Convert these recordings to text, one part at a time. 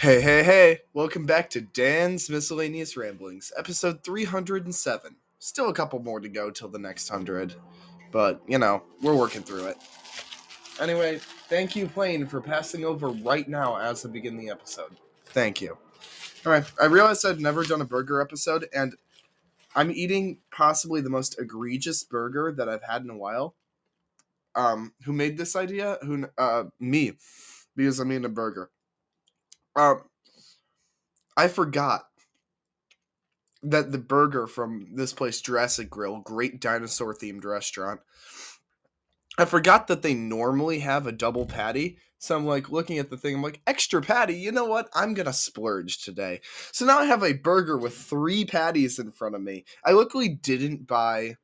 Hey, hey, hey! Welcome back to Dan's Miscellaneous Ramblings, episode 307. Still a couple more to go till the next hundred, but you know, we're working through it. Anyway, thank you, Plane, for passing over right now as I begin the episode. Thank you. Alright, I realized I'd never done a burger episode, and I'm eating possibly the most egregious burger that I've had in a while. Um, who made this idea? Who, uh, me, because I'm eating a burger. Um, I forgot that the burger from this place, Jurassic Grill, great dinosaur themed restaurant. I forgot that they normally have a double patty. So I'm like looking at the thing, I'm like, extra patty, you know what? I'm gonna splurge today. So now I have a burger with three patties in front of me. I luckily didn't buy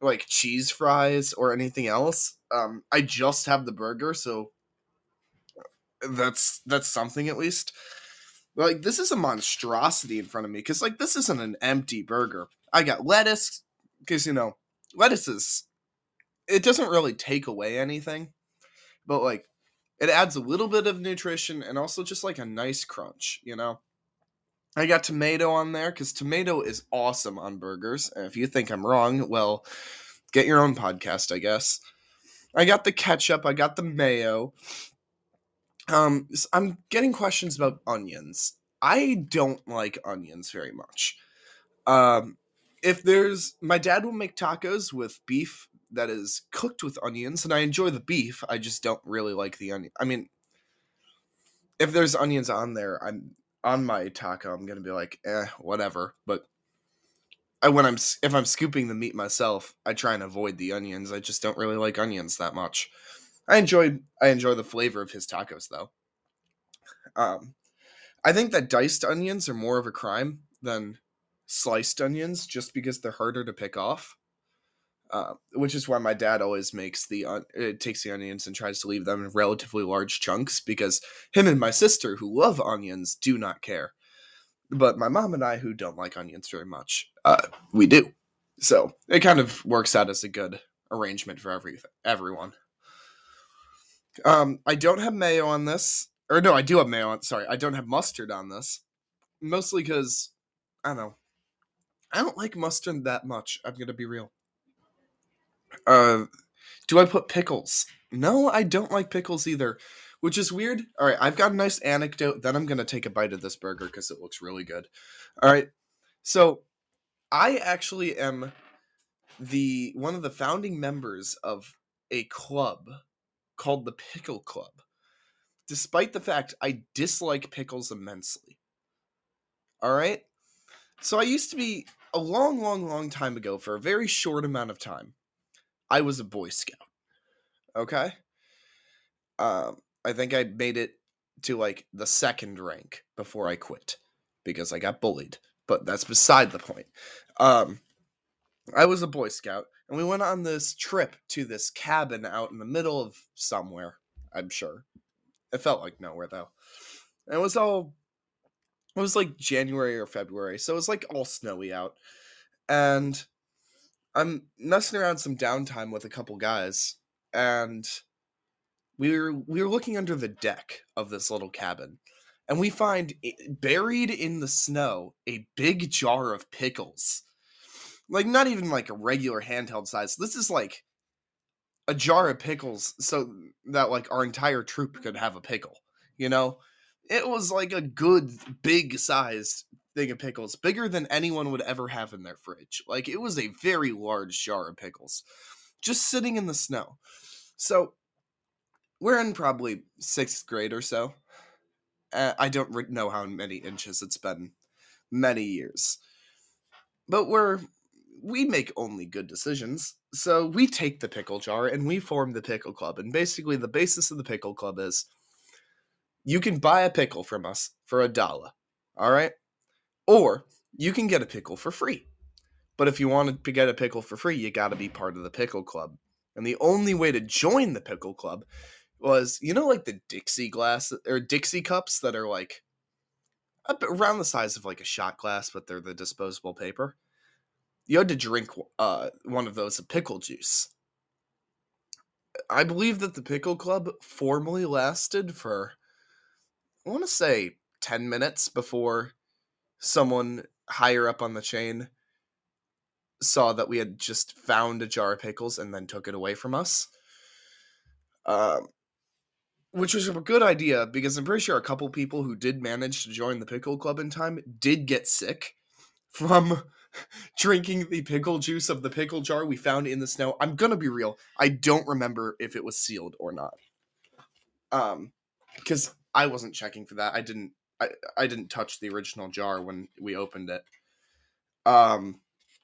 like cheese fries or anything else. Um, I just have the burger, so that's that's something at least. Like this is a monstrosity in front of me because like this isn't an empty burger. I got lettuce because you know lettuce is it doesn't really take away anything, but like it adds a little bit of nutrition and also just like a nice crunch. You know. I got tomato on there because tomato is awesome on burgers. And if you think I'm wrong, well, get your own podcast, I guess. I got the ketchup, I got the mayo, um, I'm getting questions about onions. I don't like onions very much. Um, if there's my dad will make tacos with beef that is cooked with onions, and I enjoy the beef. I just don't really like the onion. I mean, if there's onions on there, I'm on my taco. I'm gonna be like, eh, whatever. But I, when I'm if I'm scooping the meat myself, I try and avoid the onions. I just don't really like onions that much. I enjoyed I enjoy the flavor of his tacos though. Um, I think that diced onions are more of a crime than sliced onions, just because they're harder to pick off. Uh, which is why my dad always makes the uh, takes the onions and tries to leave them in relatively large chunks because him and my sister who love onions do not care, but my mom and I who don't like onions very much, uh, we do. So it kind of works out as a good arrangement for everything, everyone. Um, I don't have mayo on this, or no, I do have mayo on. Sorry, I don't have mustard on this, mostly because I don't know. I don't like mustard that much. I'm gonna be real. Uh, do I put pickles? No, I don't like pickles either, which is weird. All right, I've got a nice anecdote. Then I'm gonna take a bite of this burger because it looks really good. All right, so I actually am the one of the founding members of a club called the Pickle Club, despite the fact I dislike pickles immensely. All right? So I used to be a long, long, long time ago, for a very short amount of time, I was a Boy Scout. Okay? Um, I think I made it to like the second rank before I quit because I got bullied. But that's beside the point. Um, I was a Boy Scout, and we went on this trip to this cabin out in the middle of somewhere. I'm sure. It felt like nowhere though. And it was all. It was like January or February, so it was like all snowy out, and I'm messing around some downtime with a couple guys, and we were we were looking under the deck of this little cabin, and we find eh, buried in the snow a big jar of pickles like not even like a regular handheld size. This is like a jar of pickles so that like our entire troop could have a pickle, you know? It was like a good big sized thing of pickles, bigger than anyone would ever have in their fridge. Like it was a very large jar of pickles just sitting in the snow. So we're in probably 6th grade or so. Uh, I don't know how many inches it's been. Many years. But we're we make only good decisions. So we take the pickle jar and we form the pickle club. And basically, the basis of the pickle club is you can buy a pickle from us for a dollar. All right. Or you can get a pickle for free. But if you want to get a pickle for free, you got to be part of the pickle club. And the only way to join the pickle club was, you know, like the Dixie glass or Dixie cups that are like around the size of like a shot glass, but they're the disposable paper you had to drink uh, one of those, pickle juice. I believe that the Pickle Club formally lasted for I want to say 10 minutes before someone higher up on the chain saw that we had just found a jar of pickles and then took it away from us. Um, which was a good idea because I'm pretty sure a couple people who did manage to join the pickle club in time did get sick from drinking the pickle juice of the pickle jar we found in the snow. I'm gonna be real. I don't remember if it was sealed or not. Um, because I wasn't checking for that. I didn't. I I didn't touch the original jar when we opened it. Um,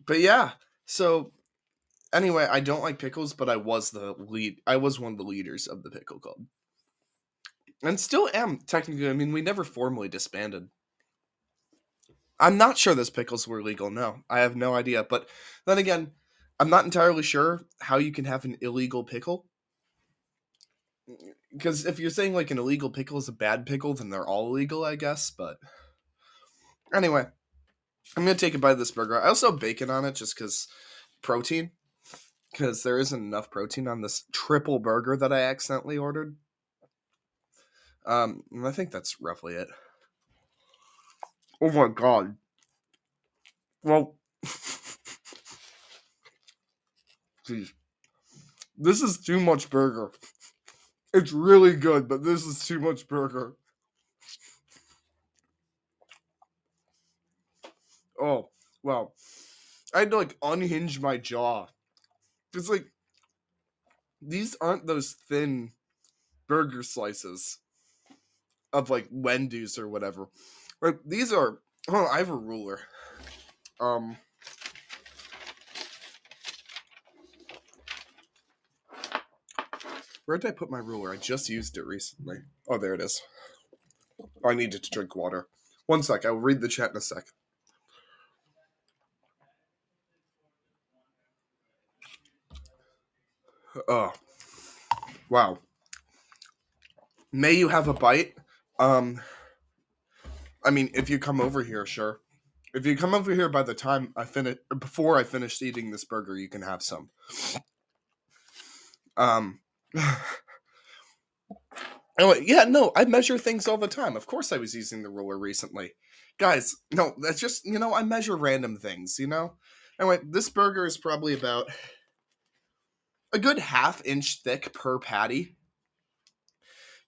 but yeah. So anyway, I don't like pickles, but I was the lead. I was one of the leaders of the pickle club, and still am technically. I mean, we never formally disbanded. I'm not sure those pickles were legal. No, I have no idea. But then again, I'm not entirely sure how you can have an illegal pickle. Because if you're saying like an illegal pickle is a bad pickle, then they're all illegal, I guess. But anyway, I'm gonna take a bite of this burger. I also have bacon on it just because protein. Because there isn't enough protein on this triple burger that I accidentally ordered. Um, I think that's roughly it. Oh my god. Well, jeez, this is too much burger. It's really good, but this is too much burger. Oh, wow. I had to like unhinge my jaw. It's like these aren't those thin burger slices of like Wendy's or whatever. Like these are. Oh, I have a ruler. Um. Where did I put my ruler? I just used it recently. Oh, there it is. I needed to drink water. One sec. I'll read the chat in a sec. Oh, wow. May you have a bite. Um, I mean, if you come over here, sure. If you come over here by the time I finish, before I finished eating this burger, you can have some. Um. anyway, yeah, no, I measure things all the time. Of course, I was using the ruler recently, guys. No, that's just you know I measure random things. You know. Anyway, this burger is probably about a good half inch thick per patty,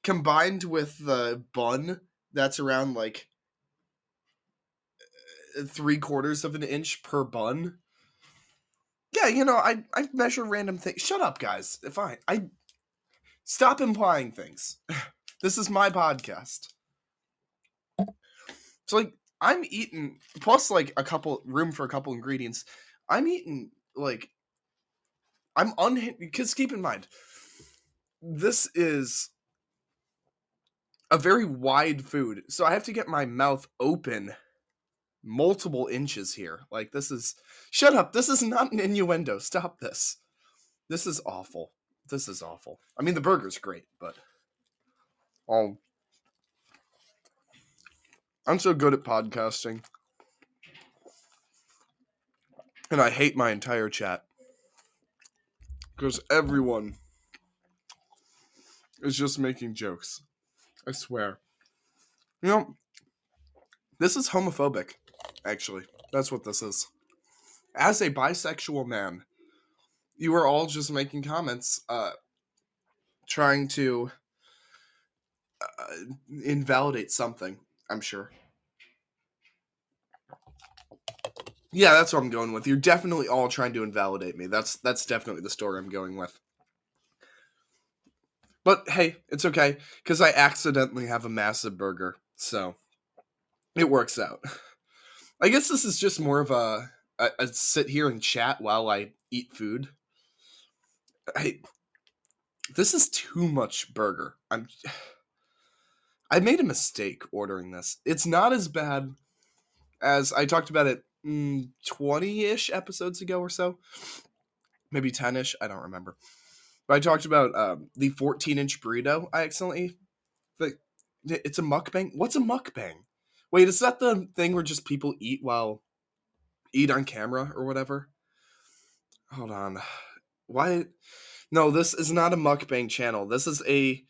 combined with the bun that's around like three quarters of an inch per bun. Yeah, you know, I I measure random things. Shut up, guys. Fine. I stop implying things. this is my podcast. So like I'm eating plus like a couple room for a couple ingredients. I'm eating like I'm unhinged because keep in mind this is a very wide food. So I have to get my mouth open multiple inches here. Like this is shut up. This is not an innuendo. Stop this. This is awful. This is awful. I mean the burger's great, but um I'm so good at podcasting. And I hate my entire chat. Because everyone is just making jokes. I swear. You know, this is homophobic actually. That's what this is. As a bisexual man, you are all just making comments, uh, trying to uh, invalidate something, I'm sure. Yeah, that's what I'm going with. You're definitely all trying to invalidate me. That's that's definitely the story I'm going with. But hey, it's okay because I accidentally have a massive burger, so it works out. I guess this is just more of a, a, a sit here and chat while I eat food. I this is too much burger. I'm I made a mistake ordering this. It's not as bad as I talked about it 20-ish mm, episodes ago or so. Maybe 10-ish, I don't remember. But I talked about um, the 14-inch burrito I accidentally like it's a mukbang. What's a mukbang? Wait, is that the thing where just people eat while eat on camera or whatever? Hold on. Why? No, this is not a mukbang channel. This is a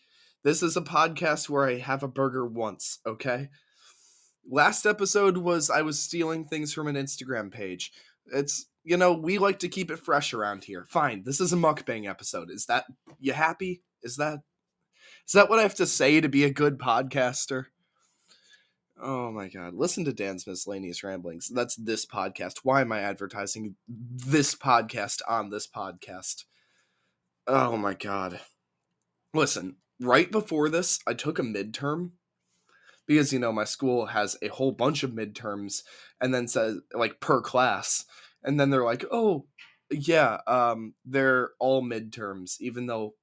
This is a podcast where I have a burger once, okay? Last episode was I was stealing things from an Instagram page. It's, you know, we like to keep it fresh around here. Fine, this is a mukbang episode. Is that you happy? Is that is that what I have to say to be a good podcaster? Oh my god. Listen to Dan's miscellaneous ramblings. That's this podcast. Why am I advertising this podcast on this podcast? Oh my god. Listen, right before this, I took a midterm because you know my school has a whole bunch of midterms and then says like per class and then they're like, "Oh, yeah, um they're all midterms even though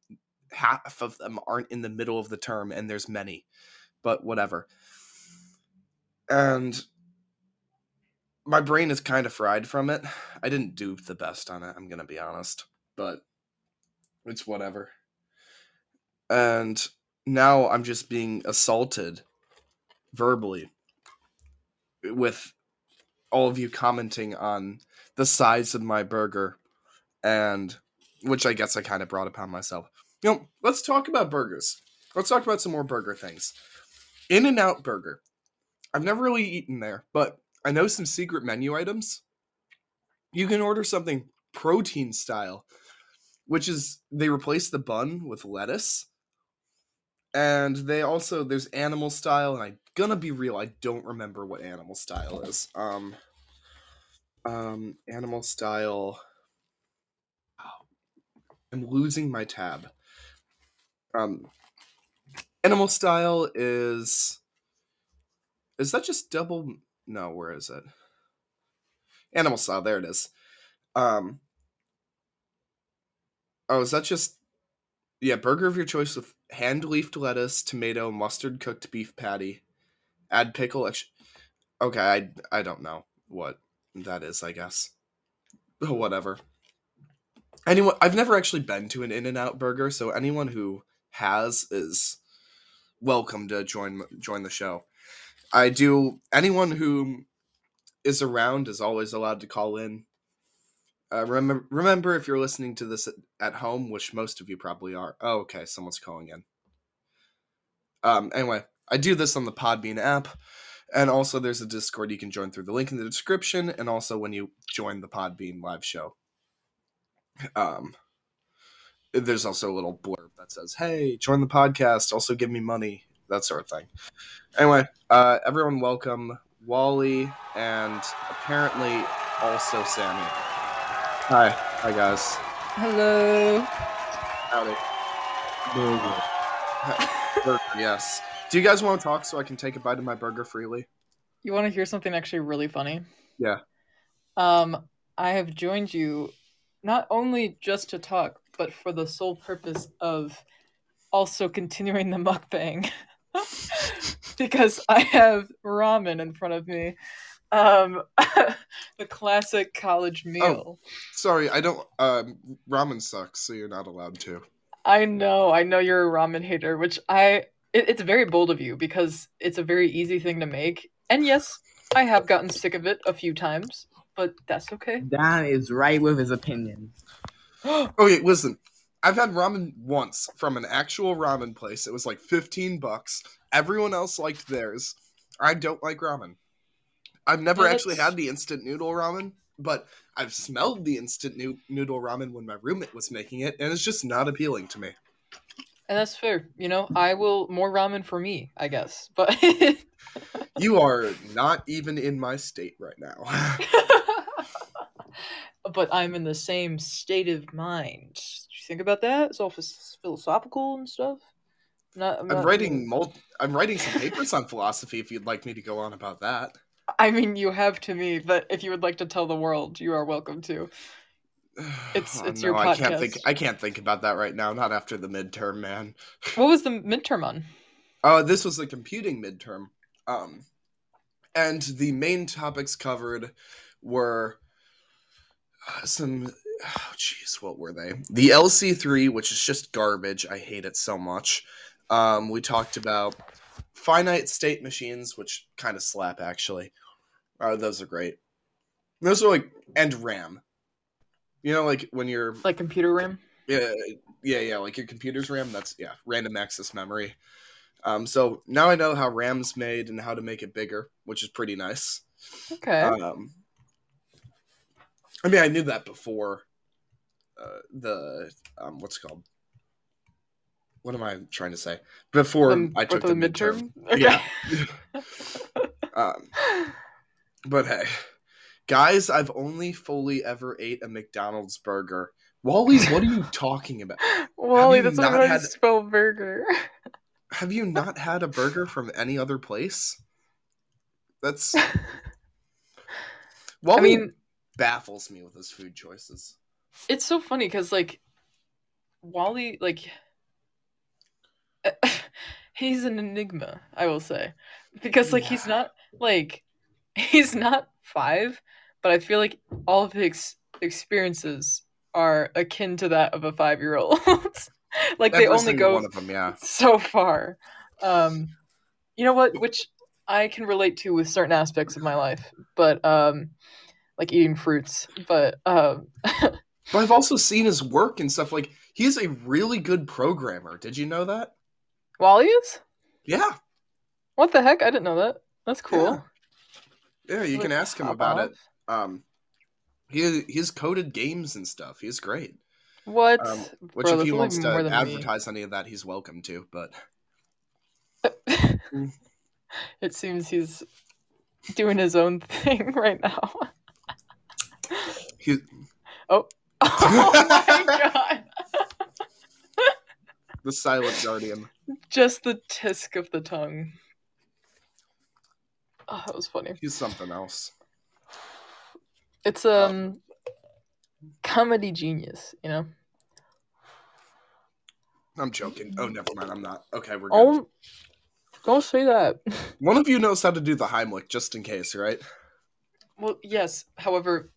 half of them aren't in the middle of the term and there's many." But whatever. And my brain is kind of fried from it. I didn't do the best on it, I'm going to be honest, but it's whatever. And now I'm just being assaulted verbally with all of you commenting on the size of my burger and which I guess I kind of brought upon myself. You know, let's talk about burgers. Let's talk about some more burger things. In-N-Out Burger. I've never really eaten there, but I know some secret menu items. You can order something protein style, which is they replace the bun with lettuce. And they also there's animal style, and I'm gonna be real, I don't remember what animal style is. Um um animal style oh, I'm losing my tab. Um animal style is is that just double no, where is it? Animal style, there it is. Um Oh, is that just yeah, burger of your choice with hand leafed lettuce, tomato, mustard cooked beef patty. Add pickle. Ex- okay, I I don't know what that is. I guess. Whatever. Anyone, I've never actually been to an In-N-Out Burger, so anyone who has is welcome to join join the show. I do. Anyone who is around is always allowed to call in. Uh, remember, remember if you're listening to this at, home, which most of you probably are. Oh, okay, someone's calling in. Um, anyway, I do this on the Podbean app, and also there's a Discord you can join through the link in the description, and also when you join the Podbean live show. Um, there's also a little blurb that says, "Hey, join the podcast. Also, give me money." That sort of thing. Anyway, uh, everyone, welcome Wally and apparently also Sammy. Hi, hi guys. Hello. Howdy. Burger, yes. Do you guys want to talk so I can take a bite of my burger freely? You want to hear something actually really funny? Yeah. Um, I have joined you not only just to talk, but for the sole purpose of also continuing the mukbang. because I have ramen in front of me. Um, the classic college meal. Sorry, I don't. Um, ramen sucks, so you're not allowed to. I know, I know you're a ramen hater, which I it, it's very bold of you because it's a very easy thing to make. And yes, I have gotten sick of it a few times, but that's okay. Don is right with his opinions. Okay, listen. I've had ramen once from an actual ramen place. It was like 15 bucks. Everyone else liked theirs. I don't like ramen. I've never actually had the instant noodle ramen, but I've smelled the instant noodle ramen when my roommate was making it, and it's just not appealing to me. And that's fair. You know, I will more ramen for me, I guess. But You are not even in my state right now. but I'm in the same state of mind. Did you think about that? It's all philosophical and stuff. Not, I'm not- writing mul- I'm writing some papers on philosophy if you'd like me to go on about that. I mean, you have to me, but if you would like to tell the world, you are welcome to. It's- it's your I can't think. I can't think about that right now, not after the midterm, man. What was the midterm on? Uh, this was the computing midterm. Um, and the main topics covered were some. Oh, jeez, what were they? The LC3, which is just garbage. I hate it so much. Um, we talked about finite state machines, which kind of slap actually. Uh, those are great. Those are like and RAM. You know, like when you're Like computer RAM? Yeah, yeah, yeah. Like your computer's RAM. That's yeah, random access memory. Um, so now I know how RAM's made and how to make it bigger, which is pretty nice. Okay. Um, I mean, I knew that before. Uh, the um, what's it called? What am I trying to say? Before Um, I took the, midterm. Okay. Yeah. Um, but hey, guys, I've only fully ever ate a McDonald's burger. Wally, what are you talking about? Wally, that's not how you spell burger. Have you not had a burger from any other place? That's Wally I mean, baffles me with his food choices. it's so funny because like Wally, like he's an enigma. I will say because like he's not like he's not five, but I feel like all of his ex- experiences are akin to that of a five year old. like they only go one of them, yeah. so far. Um, you know what? Which I can relate to with certain aspects of my life, but um, like eating fruits. But um, But I've also seen his work and stuff. Like he's a really good programmer. Did you know that? Wally is? Yeah, What the heck? I didn't know that. That's cool. yeah. You can ask him about off. it. Um, he he's coded games and stuff. He's great. What? Um, Which, Bro, if he wants to than me. advertise any of that, he's welcome to. But it seems he's doing his own thing right now. He, oh my god! the silent guardian. Just the tisk of the tongue. Oh, that was funny. He's something else. It's um comedy genius, you know. I'm joking. Oh, never mind. I'm not. Okay, we're good. Oh, don't say that. One of you knows how to do the Heimlich, just in case, right? Well, yes. However,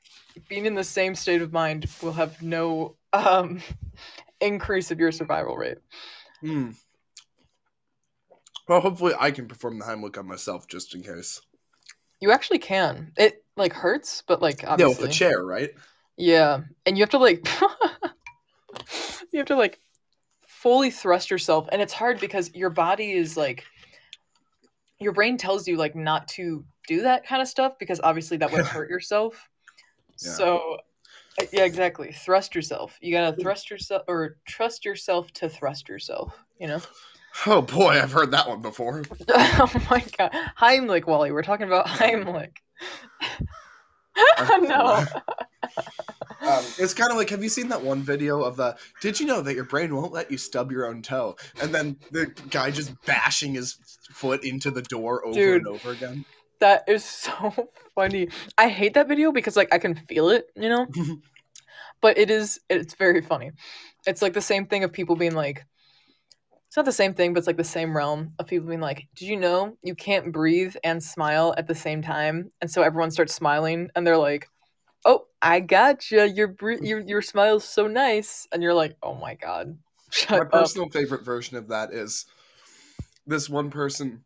being in the same state of mind will have no um increase of your survival rate. Hmm. Well, hopefully, I can perform the Heimlich on myself, just in case. You actually can. It like hurts, but like Yeah, obviously. with the chair, right? Yeah, and you have to like you have to like fully thrust yourself and it's hard because your body is like your brain tells you like not to do that kind of stuff because obviously that would hurt yourself. Yeah. So uh, yeah, exactly. Thrust yourself. You got to thrust yourself or trust yourself to thrust yourself, you know? Oh boy, I've heard that one before. oh my god. Heimlich, Wally. We're talking about Heimlich. no. Um, it's kind of like, have you seen that one video of the? Did you know that your brain won't let you stub your own toe? And then the guy just bashing his foot into the door over Dude. and over again. That is so funny. I hate that video because like I can feel it, you know? but it is it's very funny. It's like the same thing of people being like it's not the same thing, but it's like the same realm of people being like, "Did you know you can't breathe and smile at the same time?" And so everyone starts smiling, and they're like, "Oh, I gotcha. Your bre- your your smile's so nice," and you're like, "Oh my god, My up." personal favorite version of that is this one person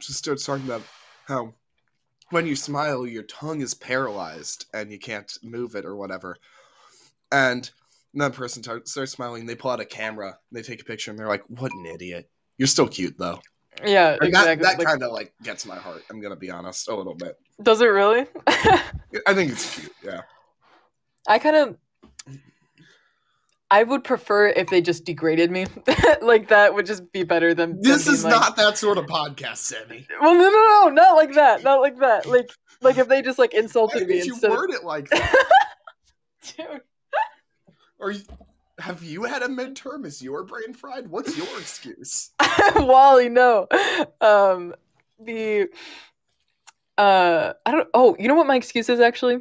just starts talking about how when you smile, your tongue is paralyzed and you can't move it or whatever. And that person tar- starts smiling. They pull out a camera, they take a picture, and they're like, "What an idiot! You're still cute though." Yeah, And exactly. that that Like, kind of like gets my heart. I'm gonna be honest, a little bit. does it really? I think it's cute. Yeah. I kind of. I would prefer if they just degraded me. like that would just be better than. than This being is like- not that sort of podcast, Sammy. Well, no, no, no, not like that. Not like that. Like, like if they just like Why insulted me did you instead. word it like that? Dude, Or you- have you had a midterm? Is your brain fried? What's your excuse? Wally, no. Um, the. Uh, I don't. Oh, you know what my excuse is actually?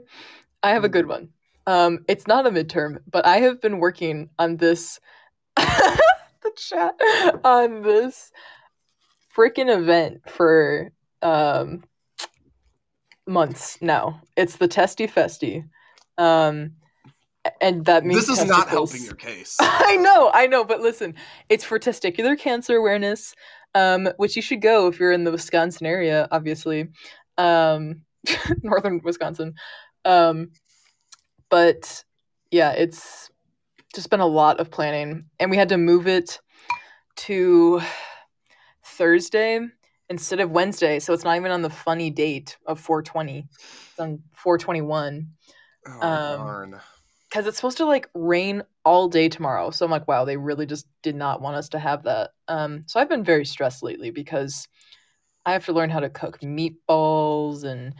I have a good one. Um, it's not a midterm, but I have been working on this. the chat on this freaking event for um months now. It's the Testy Festy. Um, and that means This is not helping your case. I know, I know, but listen, it's for testicular cancer awareness, um, which you should go if you're in the Wisconsin area, obviously, um, northern Wisconsin. Um, but yeah, it's just been a lot of planning, and we had to move it to Thursday instead of Wednesday, so it's not even on the funny date of 420. It's on 421 Oh, Um, darn. because it's supposed to like rain all day tomorrow. So I'm like, wow, they really just did not want us to have that. Um, so I've been very stressed lately because I have to learn how to cook meatballs and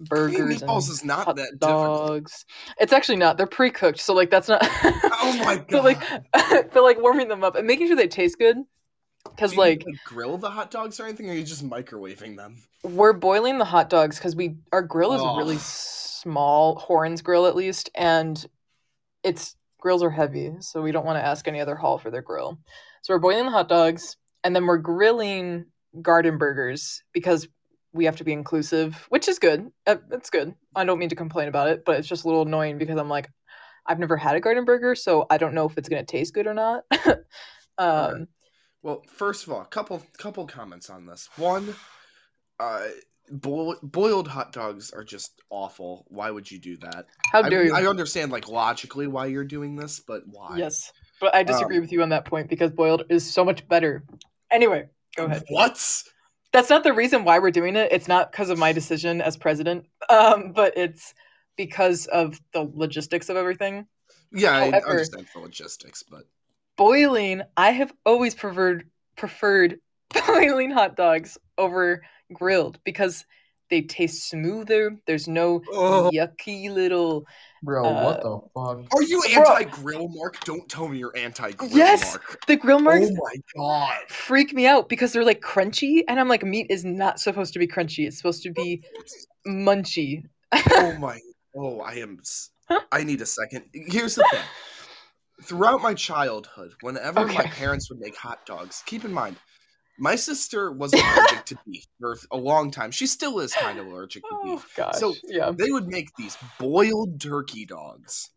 burgers meatballs and is not hot that difficult. dogs. It's actually not. They're pre-cooked, so like that's not. Oh my god But like, but like warming them up and making sure they taste good. Because you, like grill the hot dogs or anything, or are you just microwaving them? we're boiling the hot dogs because we our grill is Ugh. really small, Horns grill at least, and it's grills are heavy, so we don't want to ask any other hall for their grill. So we're boiling the hot dogs, and then we're grilling garden burgers because we have to be inclusive, which is good. Uh, It's good. I don't mean to complain about it, but it's just a little annoying because I'm like, I've never had a garden burger, so I don't know if it's gonna taste good or not. um, Well, first of all, couple couple comments on this. One, uh, boil, boiled hot dogs are just awful. Why would you do that? how I, dare mean, you? I understand like logically why you're doing this, but why? Yes, but I disagree Um, with you on that point because boiled is so much better. Anyway, go ahead. What? That's not the reason why we're doing it. It's not because of my decision as president, um, but it's because of the logistics of everything. Yeah, I understand the logistics, but Boiling, I have always preferred preferred boiling hot dogs over grilled because they taste smoother. There's no Oh. yucky little. Bro, Uh, what the fuck? are you anti-grill, Mark? Don't tell me you're anti-grill, Yes! Mark. The grill marks Oh my god. freak me out because they're like crunchy, and I'm like, meat is not supposed to be crunchy. It's supposed to be munchy. oh my oh i am I need a second here's the thing throughout my childhood whenever my parents would make hot dogs keep in mind my sister was allergic to beef for a long time she still is kind of allergic to Oh beef gosh, So- yeah. they would make these boiled turkey dogs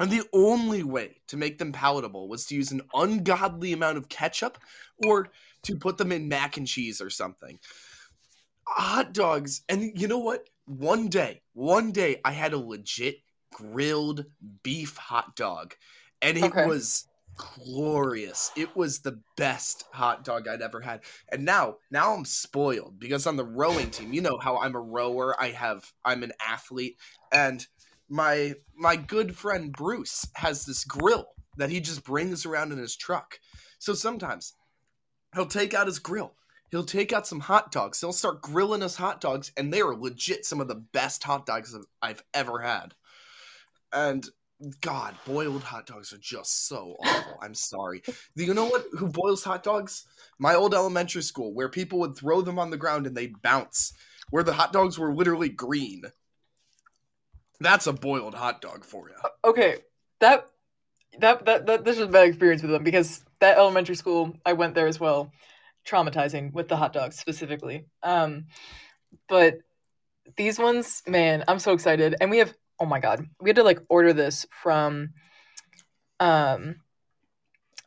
and the only way to make them palatable was to use an ungodly amount of ketchup or to put them in mac and cheese or something. Hot dogs, and you know what? One day, one day, I had a legit grilled beef hot dog, and it Okay. was glorious. It was the best hot dog I'd ever had. And now, now I'm spoiled because on the rowing team, you know how I'm a rower. I have, I'm an athlete, and my my good friend Bruce has this grill that he just brings around in his truck. So sometimes he'll take out his grill. He'll take out some hot dogs. He'll start grilling us hot dogs, and they are legit some of the best hot dogs I've ever had. And God, boiled hot dogs are just so awful. I'm sorry. You know what? Who boils hot dogs? My old elementary school, where people would throw them on the ground and they bounce, where the hot dogs were literally green. That's a boiled hot dog for you. Okay, that that that that this was a bad experience with them because that elementary school I went there as well, traumatizing with the hot dogs specifically. Um, but these ones, man, I'm so excited, and we have oh my god, we had to like order this from, um,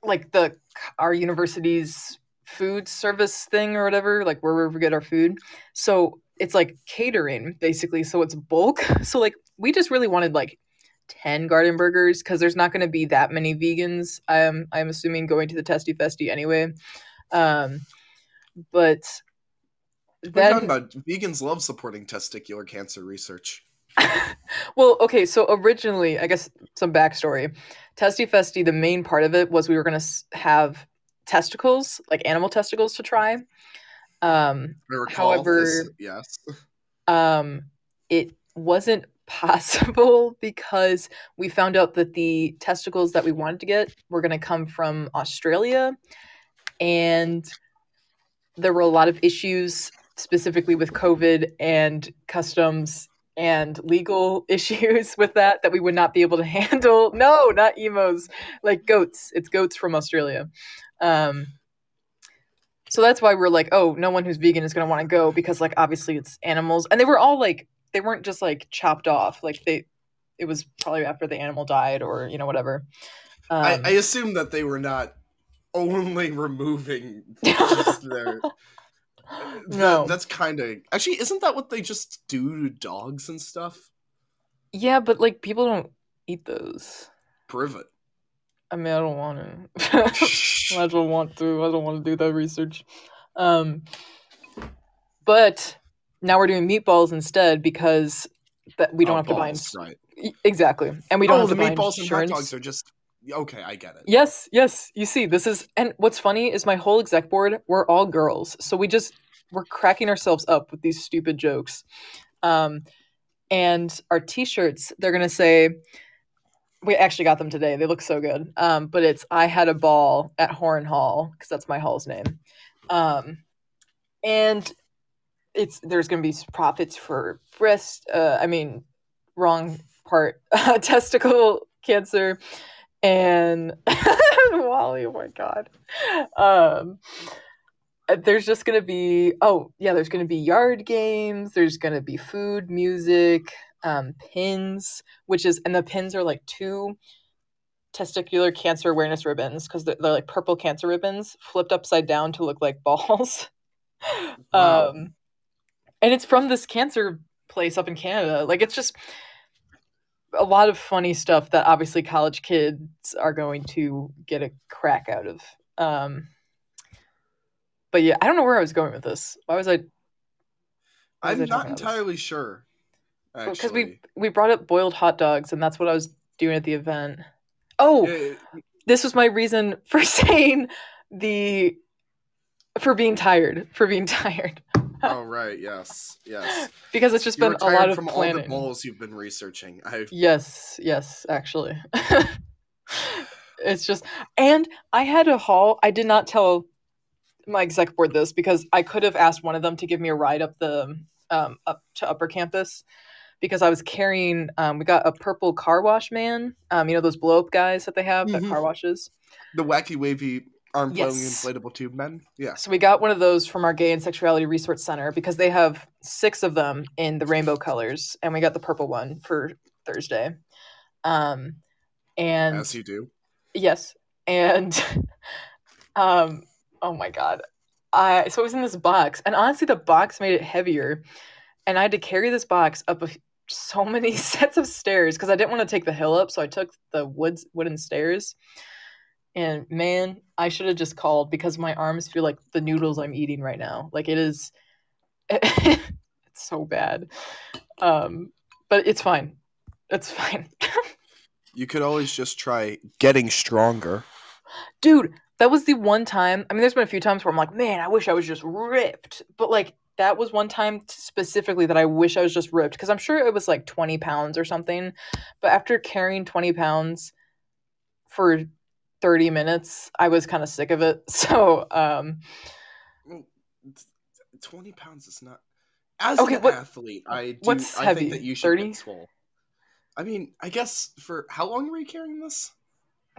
like the our university's food service thing or whatever, like where we get our food. So it's like catering basically. So it's bulk. So like we just really wanted like 10 garden burgers because there's not going to be that many vegans i'm i'm assuming going to the testy festy anyway um but What are talking about? Vegans love supporting testicular cancer research. well okay so originally i guess some backstory testy festy the main part of it was we were going to have testicles like animal testicles to try um However- this, yes. um it wasn't possible because we found out that the testicles that we wanted to get were going to come from Australia and there were a lot of issues specifically with covid and customs and legal issues with that that we would not be able to handle. No not emos. Like goats. It's goats from australia. Um so that's why we're like oh no one who's vegan is going to want to go because like obviously it's animals. And they were all like they weren't just like chopped off. Like they it was probably after the animal died or you know whatever. Um, I, I assume that they were not only removing just their. No. that's kind of actually. Isn't that what they just do to dogs and stuff? yeah but like people don't eat those Prove it. I mean, I don't want to. I don't want to. I don't want to do that research. Um, but now we're doing meatballs instead because that we don't Oh, have to buy. balls, right. exactly, and we don't oh, have to the buy meatballs and hot insurance. dogs are just okay. I get it. Yes, yes. You see, this is and what's funny is my whole exec board, we're all girls. So we just we're cracking ourselves up with these stupid jokes. Um and our t-shirts, they're gonna say we actually got them today. They look so good. Um, but it's I had a ball at Horn Hall, because that's my hall's name. Um and it's there's gonna be profits for breast uh I mean wrong part testicle cancer and Wally, oh my god. Um there's just gonna be oh yeah, there's gonna be yard games, there's gonna be food, music, um, pins, which is and the pins are like two testicular cancer awareness ribbons because they're, they're like purple cancer ribbons flipped upside down to look like balls. Wow. Um and it's from this cancer place up in Canada. Like it's just a lot of funny stuff that obviously college kids are going to get a crack out of. Um, but yeah, I don't know where I was going with this. Why was I? why was I I'm talking not entirely sure. Because we we brought up boiled hot dogs, and that's what I was doing at the event. Oh, this was my reason for saying the for being tired for being tired oh right, yes, yes. because it's just You're been a lot of from all the bowls you've been researching. I Yes, yes, actually. it's just and I had a haul. I did not tell my exec board this because I could have asked one of them to give me a ride up the um up to upper campus because I was carrying um we got a purple car wash man. Um you know those blow up guys that they have that Mhm. car washes. the wacky wavy arm flailing Yes. inflatable tube men. Yes. So we got one of those from our Gay and Sexuality Resource Center because they have six of them in the rainbow colors, and we got the purple one for Thursday. Um, and As you do. yes, and um, oh my god, I so it was in this box, and honestly, the box made it heavier, and I had to carry this box up a, so many sets of stairs because I didn't want to take the hill up, so I took the woods wooden stairs. And man, I should have just called because my arms feel like the noodles I'm eating right now. Like it is, it's so bad. Um, but it's fine. It's fine. You could always just try getting stronger. Dude, that was the one time. I mean, there's been a few times where I'm like, man, I wish I was just ripped. But like, that was one time specifically that I wish I was just ripped because I'm sure it was like 20 pounds or something. But after carrying 20 pounds for 30 minutes, I was kind of sick of it. So, um, Twenty pounds is not. As Okay, an what- athlete, I do. what's I heavy? think that you should 30? get swole. I mean, I guess for how long were you carrying this?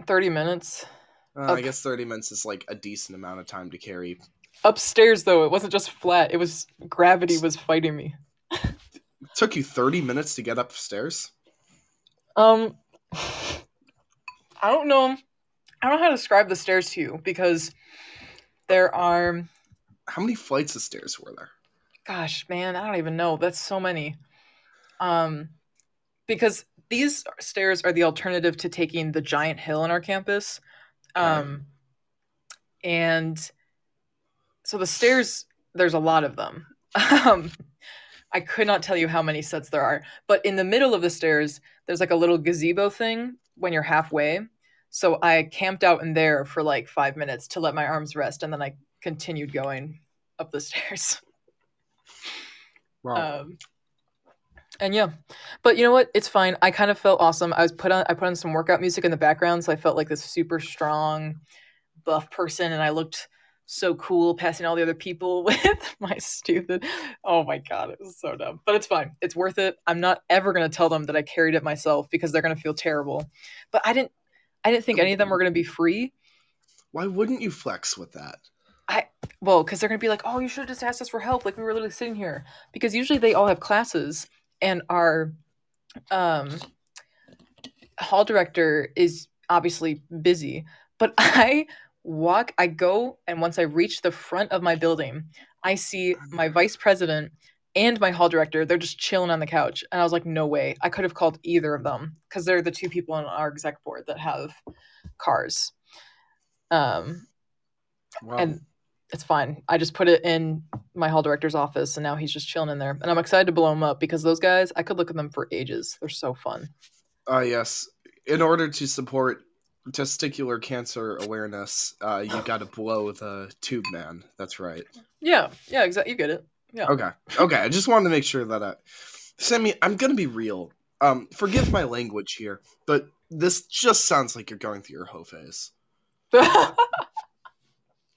30 minutes. Uh, Up. I guess thirty minutes is like a decent amount of time to carry. Upstairs, though, it wasn't just flat, it was gravity was fighting me. It took you thirty minutes to get upstairs. Um, I don't know. I don't know how to describe the stairs to you because there are, How many flights of stairs were there? gosh, man, I don't even know. That's so many. Um, because these stairs are the alternative to taking the giant hill on our campus. Um, and so the stairs, there's a lot of them. Um, I could not tell you how many sets there are, but in the middle of the stairs, there's like a little gazebo thing when you're halfway. So I camped out in there for like five minutes to let my arms rest, and then I continued going up the stairs. Wow. Um, and yeah, but you know what? It's fine. I kind of felt awesome. I was put on. I put on some workout music in the background, so I felt like this super strong, buff person, and I looked so cool passing all the other people with my stupid. Oh my god, it was so dumb. But it's fine. It's worth it. I'm not ever gonna tell them that I carried it myself because they're gonna feel terrible. But I didn't. I didn't think any of them were gonna be free. Why wouldn't you flex with that? I well, because they're gonna be like, "Oh, you should have just asked us for help. Like we were literally sitting here." Because usually they all have classes, and our um, hall director is obviously busy. But I walk, I go, and once I reach the front of my building, I see my vice president and my hall director. They're just chilling on the couch, and I was like, "No way! I could have called either of them because they're the two people on our exec board that have cars. Um, Wow. and it's fine. I just put it in my hall director's office, and now he's just chilling in there. And I'm excited to blow him up because those guys, I could look at them for ages. They're so fun. Uh, yes. In order to support testicular cancer awareness, uh, you got to blow the tube man. That's right. Yeah, yeah, exactly. You get it. Yeah. Okay. Okay. I just wanted to make sure that I. Sammy, I'm gonna be real. Um, forgive my language here, but this just sounds like you're going through your hoe phase.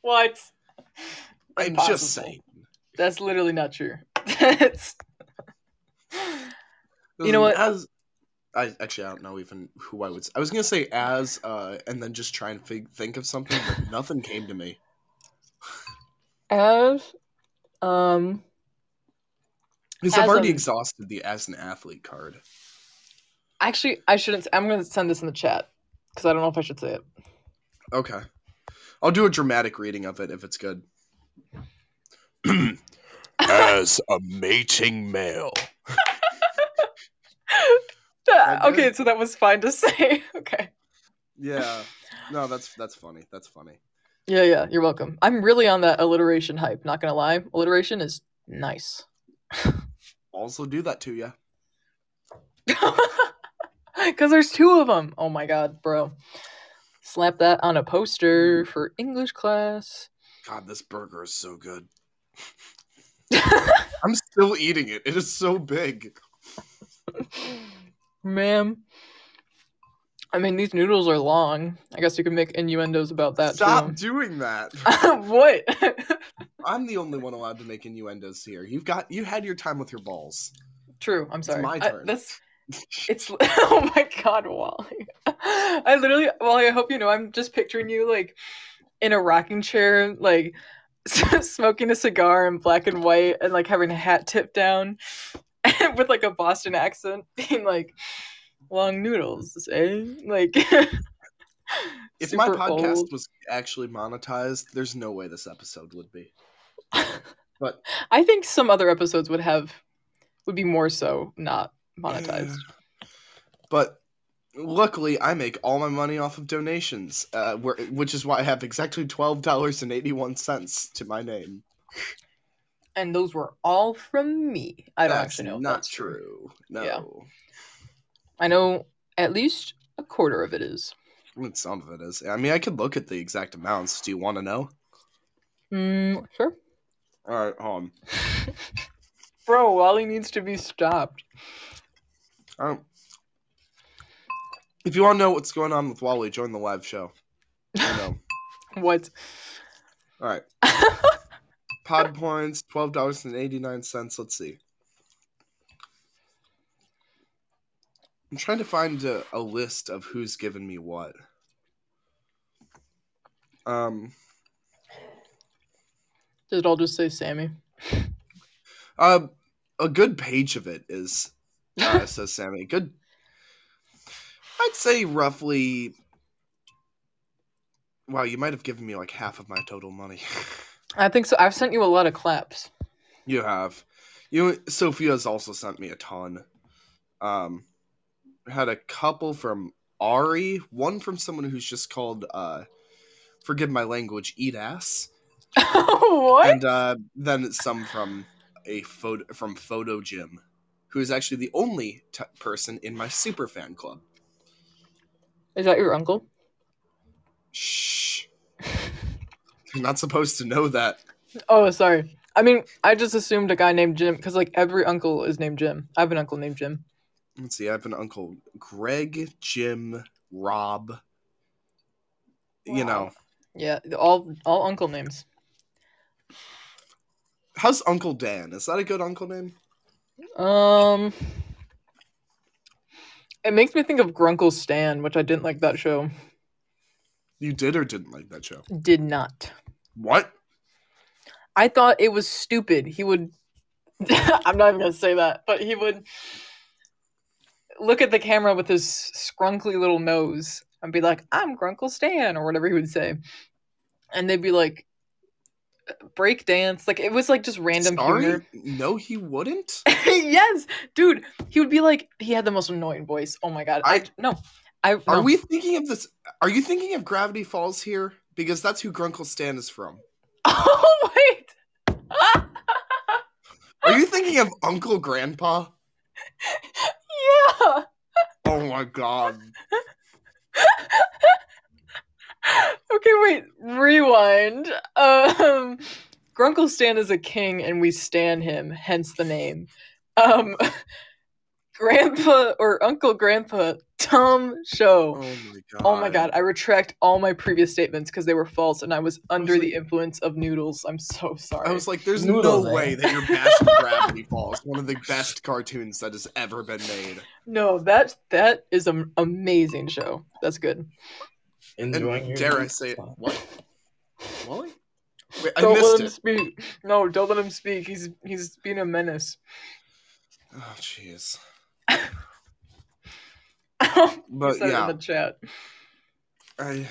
what? I'm Impossible. just saying. That's literally not true. That's You know what? As I actually I don't know even who I would. I was gonna say as, uh, and then just try and fig- think of something, but nothing came to me. as um Because I've already a- exhausted the as an athlete card. actually I shouldn't I'm going to send this in the chat cuz I don't know if I should say it. Okay. I'll do a dramatic reading of it if it's good. As a mating male. Okay, so that was fine to say. okay. Yeah. No, that's that's funny. That's funny. Yeah, yeah, you're welcome. I'm really on that alliteration hype, not going to lie. Alliteration is nice. Also do that to you. Cuz there's two of them. Oh my god, bro. Slap that on a poster mm-hmm. for English class. God, this burger is so good. I'm still eating it. It is so big. Ma'am. I mean, these noodles are long. I guess you could make innuendos about that Stop too. doing that. what? I'm the only one allowed to make innuendos here. You've got you had your time with your balls. True. I'm sorry. my I- turn. that's it's. Oh my god, Wally. I literally, well, I hope you know. I'm just picturing you like in a rocking chair, like smoking a cigar in black and white, and like having a hat tipped down, with like a Boston accent, being like, "Long noodles, eh?" Like. If my podcast old. was actually monetized, there's no way this episode would be. But I think some other episodes would have would be more so not monetized. But luckily, I make all my money off of donations, uh, where, which is why I have exactly twelve dollars and eighty one cents to my name. And those were all from me. I don't That's actually know. Not that's true. No, Yeah. I know at least a quarter of it is. I some of it is. I mean, I could look at the exact amounts. Do you want to know? Mm, sure. All right, hold on. Bro, Wally needs to be stopped. Um, if you want to know what's going on with Wally, join the live show. Know. What? All right. Pod points, twelve dollars and eighty nine cents. Let's see. I'm trying to find a, a list of who's given me what. Um. Did it all just say Sammy? Uh, a good page of it is uh, says Sammy. Good. I'd say roughly. Wow, you might have given me like half of my total money. I think so. I've sent you a lot of claps. You have. You Sophia's also sent me a ton. Um had a couple from Ari, one from someone who's just called uh forgive my language, eat ass. what? And uh then some from a photo from Photo Jim, who is actually the only t- person in my super fan club. Is that your uncle? Shh. You're not supposed to know that. Oh, sorry. I mean, I just assumed a guy named Jim because like every uncle is named Jim. I have an uncle named Jim. Let's see, I have an uncle Greg, Jim, Rob. You know, Yeah, all all uncle names. How's Uncle Dan? Is that a good uncle name? Um, it makes me think of Grunkle Stan, which I didn't like that show. You did or didn't like that show? Did not. What? I thought it was stupid. He would. I'm not even gonna say that, but he would look at the camera with his scrunkly little nose and be like, "I'm Grunkle Stan" or whatever he would say, and they'd be like, break dance. Like it was like just random Sorry? humor. No, he wouldn't. yes, dude. He would be like, he had the most annoying voice. Oh my god. I, I- no. I Are no. we thinking of this? Are you thinking of Gravity Falls here? Because that's who Grunkle Stan is from. Oh wait. Are you thinking of Uncle Grandpa? yeah. Oh my god. Okay, wait. Rewind. Um, Grunkle Stan is a king, and we stan him. Hence the name. Um, Grandpa or Uncle Grandpa Tom Show. Oh Show. my god. Oh my god, I retract all my previous statements because they were false and I was under like- the influence of noodles. I'm so sorry. I was like, there's Noodles, no eh? way that you're bashing Gravity Falls, one of the best cartoons that has ever been made. no, that that is an amazing show. That's good. Enjoying And dare I say it? What? Wally? Wait, I don't let him it. speak. No, don't let him speak. He's he's being a menace. Oh jeez. But yeah, in the chat. I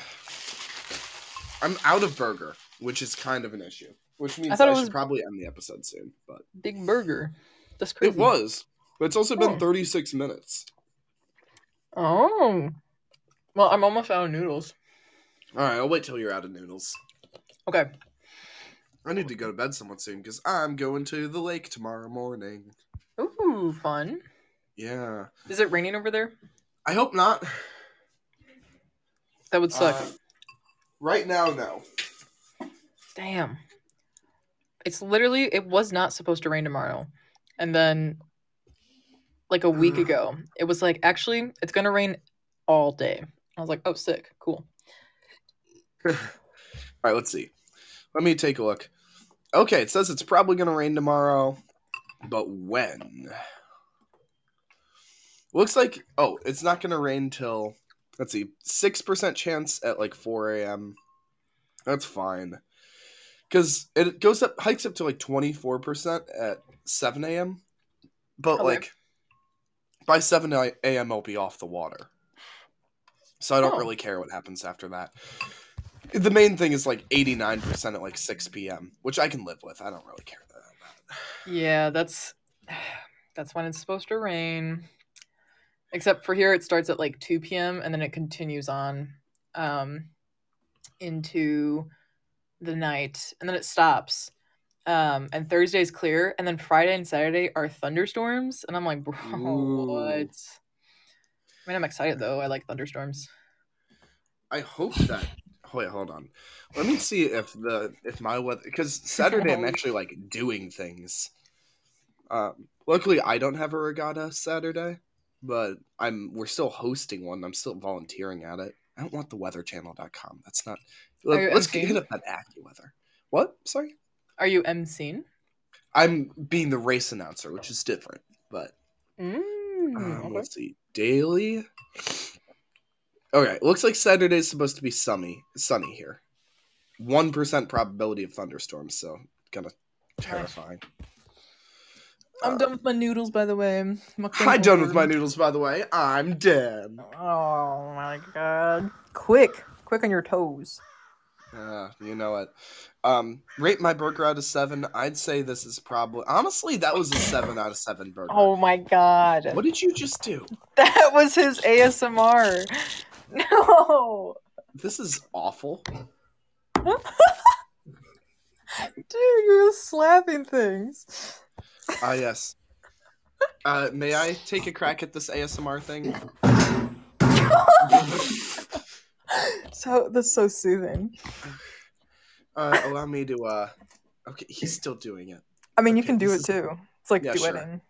I'm out of burger, which is kind of an issue. Which means I, thought it should was- probably end the episode soon. But Big burger. That's crazy. it was. But it's also been Oh. 36 minutes. Oh. Well, I'm almost out of noodles. Alright, I'll wait till you're out of noodles. Okay. I need to go to bed somewhat soon because I'm going to the lake tomorrow morning. Ooh, fun. Yeah. Is it raining over there? I hope not. That would suck. Uh, right now, no. Damn. It's literally it was not supposed to rain tomorrow. And then like a week ago, it was like actually it's going to rain all day. I was like, "Oh, sick. Cool." All right, let's see. Let me take a look. Okay, it says it's probably going to rain tomorrow, but when? Looks like oh, it's not going to rain till let's see, six percent chance at like four a.m. That's fine, because it goes up, hikes up to like twenty four percent at seven a.m. But Okay. like by seven a.m. I'll be off the water, so I don't Oh. really care what happens after that. The main thing is like 89% at like 6 p.m., which I can live with. I don't really care about that. Yeah, that's that's when it's supposed to rain. Except for here it starts at like 2 p.m. and then it continues on um into the night and then it stops. Um and Thursday's clear and then Friday and Saturday are thunderstorms and I'm like, "Bro, Ooh. what?" I mean, I'm excited though. I like thunderstorms. I hope that. Wait, hold on. Let me see if the if my weather because Saturday I'm actually like doing things. Um, luckily I don't have a regatta Saturday, but I'm we're still hosting one. I'm still volunteering at it. I don't want the weatherchannel.com. That's not. Let's emceeing? hit up that AccuWeather. What? Sorry. Are you emceeing? I'm being the race announcer, which is different. But Mm, um, okay. let's see, daily. Okay, looks like Saturday's supposed to be sunny. Sunny here. One percent probability of thunderstorms, so kind of terrifying. I'm Uh, done with my noodles, by the way. I'm done with my noodles, by the way. I'm dead. Oh my god. Quick. Quick on your toes. Uh, you know it. Um, rate my burger out of seven. I'd say this is probably honestly that was a seven out of seven burger. Oh my god. What did you just do? That was his ASMR. No. This is awful. Dude, you're slapping things. Ah, yes. Uh, may I take a crack at this ASMR thing? So that's so soothing. Uh, allow me to. Uh, okay, he's still doing it. I mean, you can do it is- too. It's like Yeah, sure. duetting.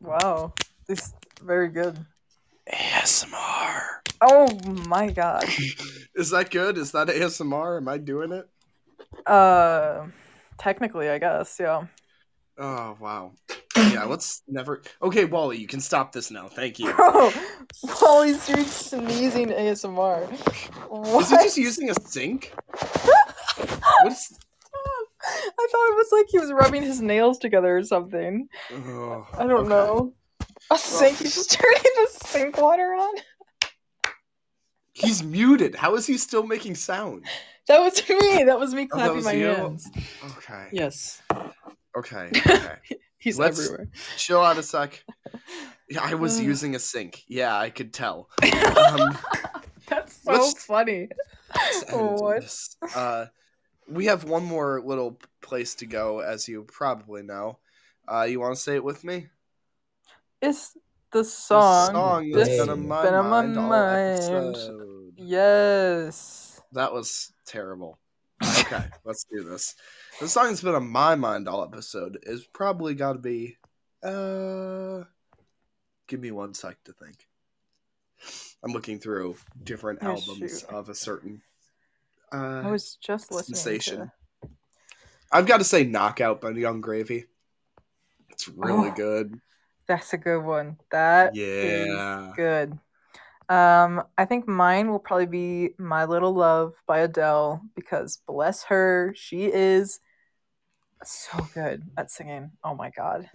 Wow. This very good. ASMR. Oh my god. Is that good? Is that ASMR? Am I doing it? Uh technically, I guess, yeah. Oh wow. Yeah, let's never. Okay, Wally, you can stop this now. Thank you. Bro, Wally's doing sneezing ASMR. What? Is he just using a sink? What's? I thought it was like he was rubbing his nails together or something. Oh, I don't okay. know. A sink? He's just turning the sink water on? He's muted. How is he still making sound? That was me. That was me Oh, clapping was my you? hands. Okay. Yes. Okay, okay. He's Let's- everywhere. Chill out a sec. Yeah, I was using a sink. Yeah, I could tell. Um, That's so let's- funny. let's What? this. Uh, we have one more little place to go, as you probably know. Uh, you want to say it with me? It's the The song. song that's been on my been on my mind mind. Yes. That was terrible. Okay, let's do this. The song that's been on my mind all episode is probably got to be. Uh, give me one sec to think. I'm looking through different Oh, albums shoot. of a certain. Uh, I Uh, was just listening sensation. to. I've got to say, "Knockout" by Yung Gravy. It's really Oh, good. That's a good one. That Yeah. good. Um, I think mine will probably be "My Little Love" by Adele because bless her, she is so good at singing. Oh my god.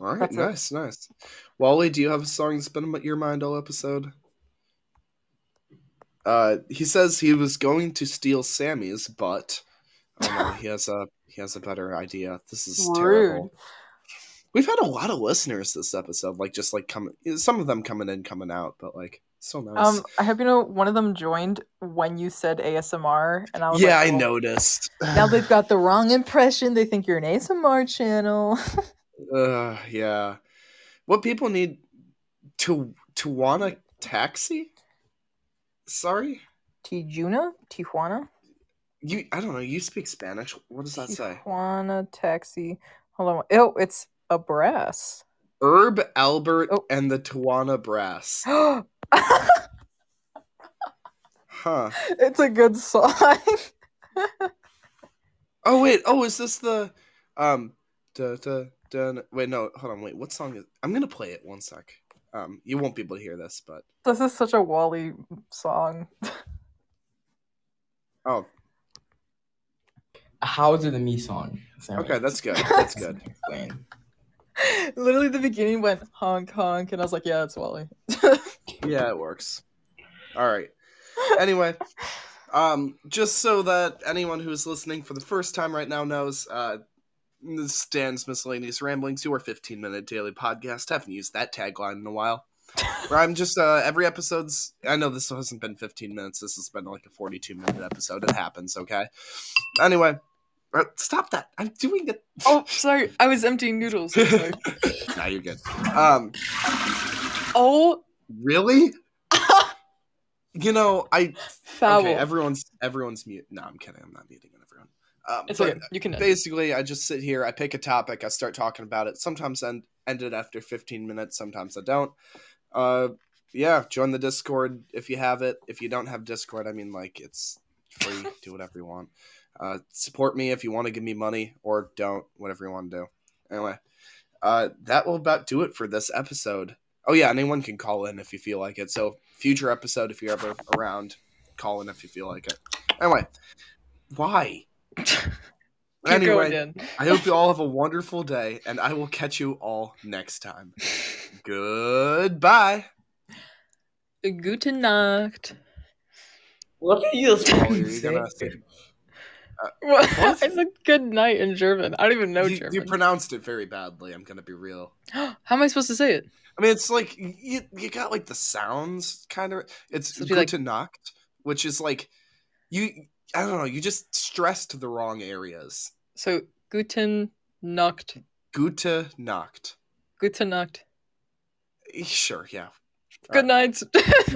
All right, That's nice, nice. Wally, do you have a song that's been on your mind all episode? Uh, he says he was going to steal Sammy's, but oh no, he has a he has a better idea. This is Rude. terrible. We've had a lot of listeners this episode, like just like coming, some of them coming in, coming out, but like so nice. Um, I hope you know one of them joined when you said ASMR, and I was yeah, like, I noticed. Now they've got the wrong impression. They think you're an ASMR channel. Uh, yeah. What people need to to want a taxi? Sorry, Tijuna? Tijuana? you. I don't know. You speak Spanish. What does that say? Tijuana taxi. Hold on. Oh, it's a brass. Herb Alpert Oh. and the Tijuana Brass. Huh. It's a good song. Oh wait. Oh, is this the um? Da, da, da, wait, no. Hold on. Wait. What song is? I'm gonna play it. One sec. Um, you won't be able to hear this, but this is such a Wally song. oh, How is it a me song? okay, that's good. That's good. Literally, the beginning went honk honk, and I was like, "Yeah, it's Wally." Yeah, it works. All right. Anyway, um, just so that anyone who's listening for the first time right now knows, uh, this stands miscellaneous ramblings. Your 15 minute daily podcast. haven't used that tagline in a while. Where I'm just uh, every episode's. I know this hasn't been 15 minutes. This has been like a 42 minute episode. It happens. Okay. Anyway, stop that. I'm doing it. oh, sorry, I was emptying noodles. Now you're good. Um, oh, really? You know, I foul. Okay, everyone's everyone's mute. No, I'm kidding. I'm not muting everyone. Um, it's okay. You can. basically, I just sit here. I pick a topic. I start talking about it. Sometimes end end it after 15 minutes. Sometimes I don't. Uh, yeah. Join the Discord if you have it. If you don't have Discord, I mean, like it's free. do whatever you want. Uh, support me if you want to give me money, or don't. Whatever you want to do. Anyway, uh, that will about do it for this episode. Oh yeah, anyone can call in if you feel like it. So future episode, if you're ever around, call in if you feel like it. Anyway, why? Keep anyway. I hope you all have a wonderful day, and I will catch you all next time. Goodbye. Gute Nacht. What are you Oh, you're gonna saying? say- What? What? I said good night in German. I don't even know you, German. you pronounced it very badly. I'm gonna be real. How am I supposed to say it? I mean, it's like you, you got like the sounds kind of. It's So it'd like- gute Nacht, which is like you. I don't know. You just stressed the wrong areas. So Guten Nacht. Gute Nacht. Gute Nacht. Sure, yeah. Good uh, night.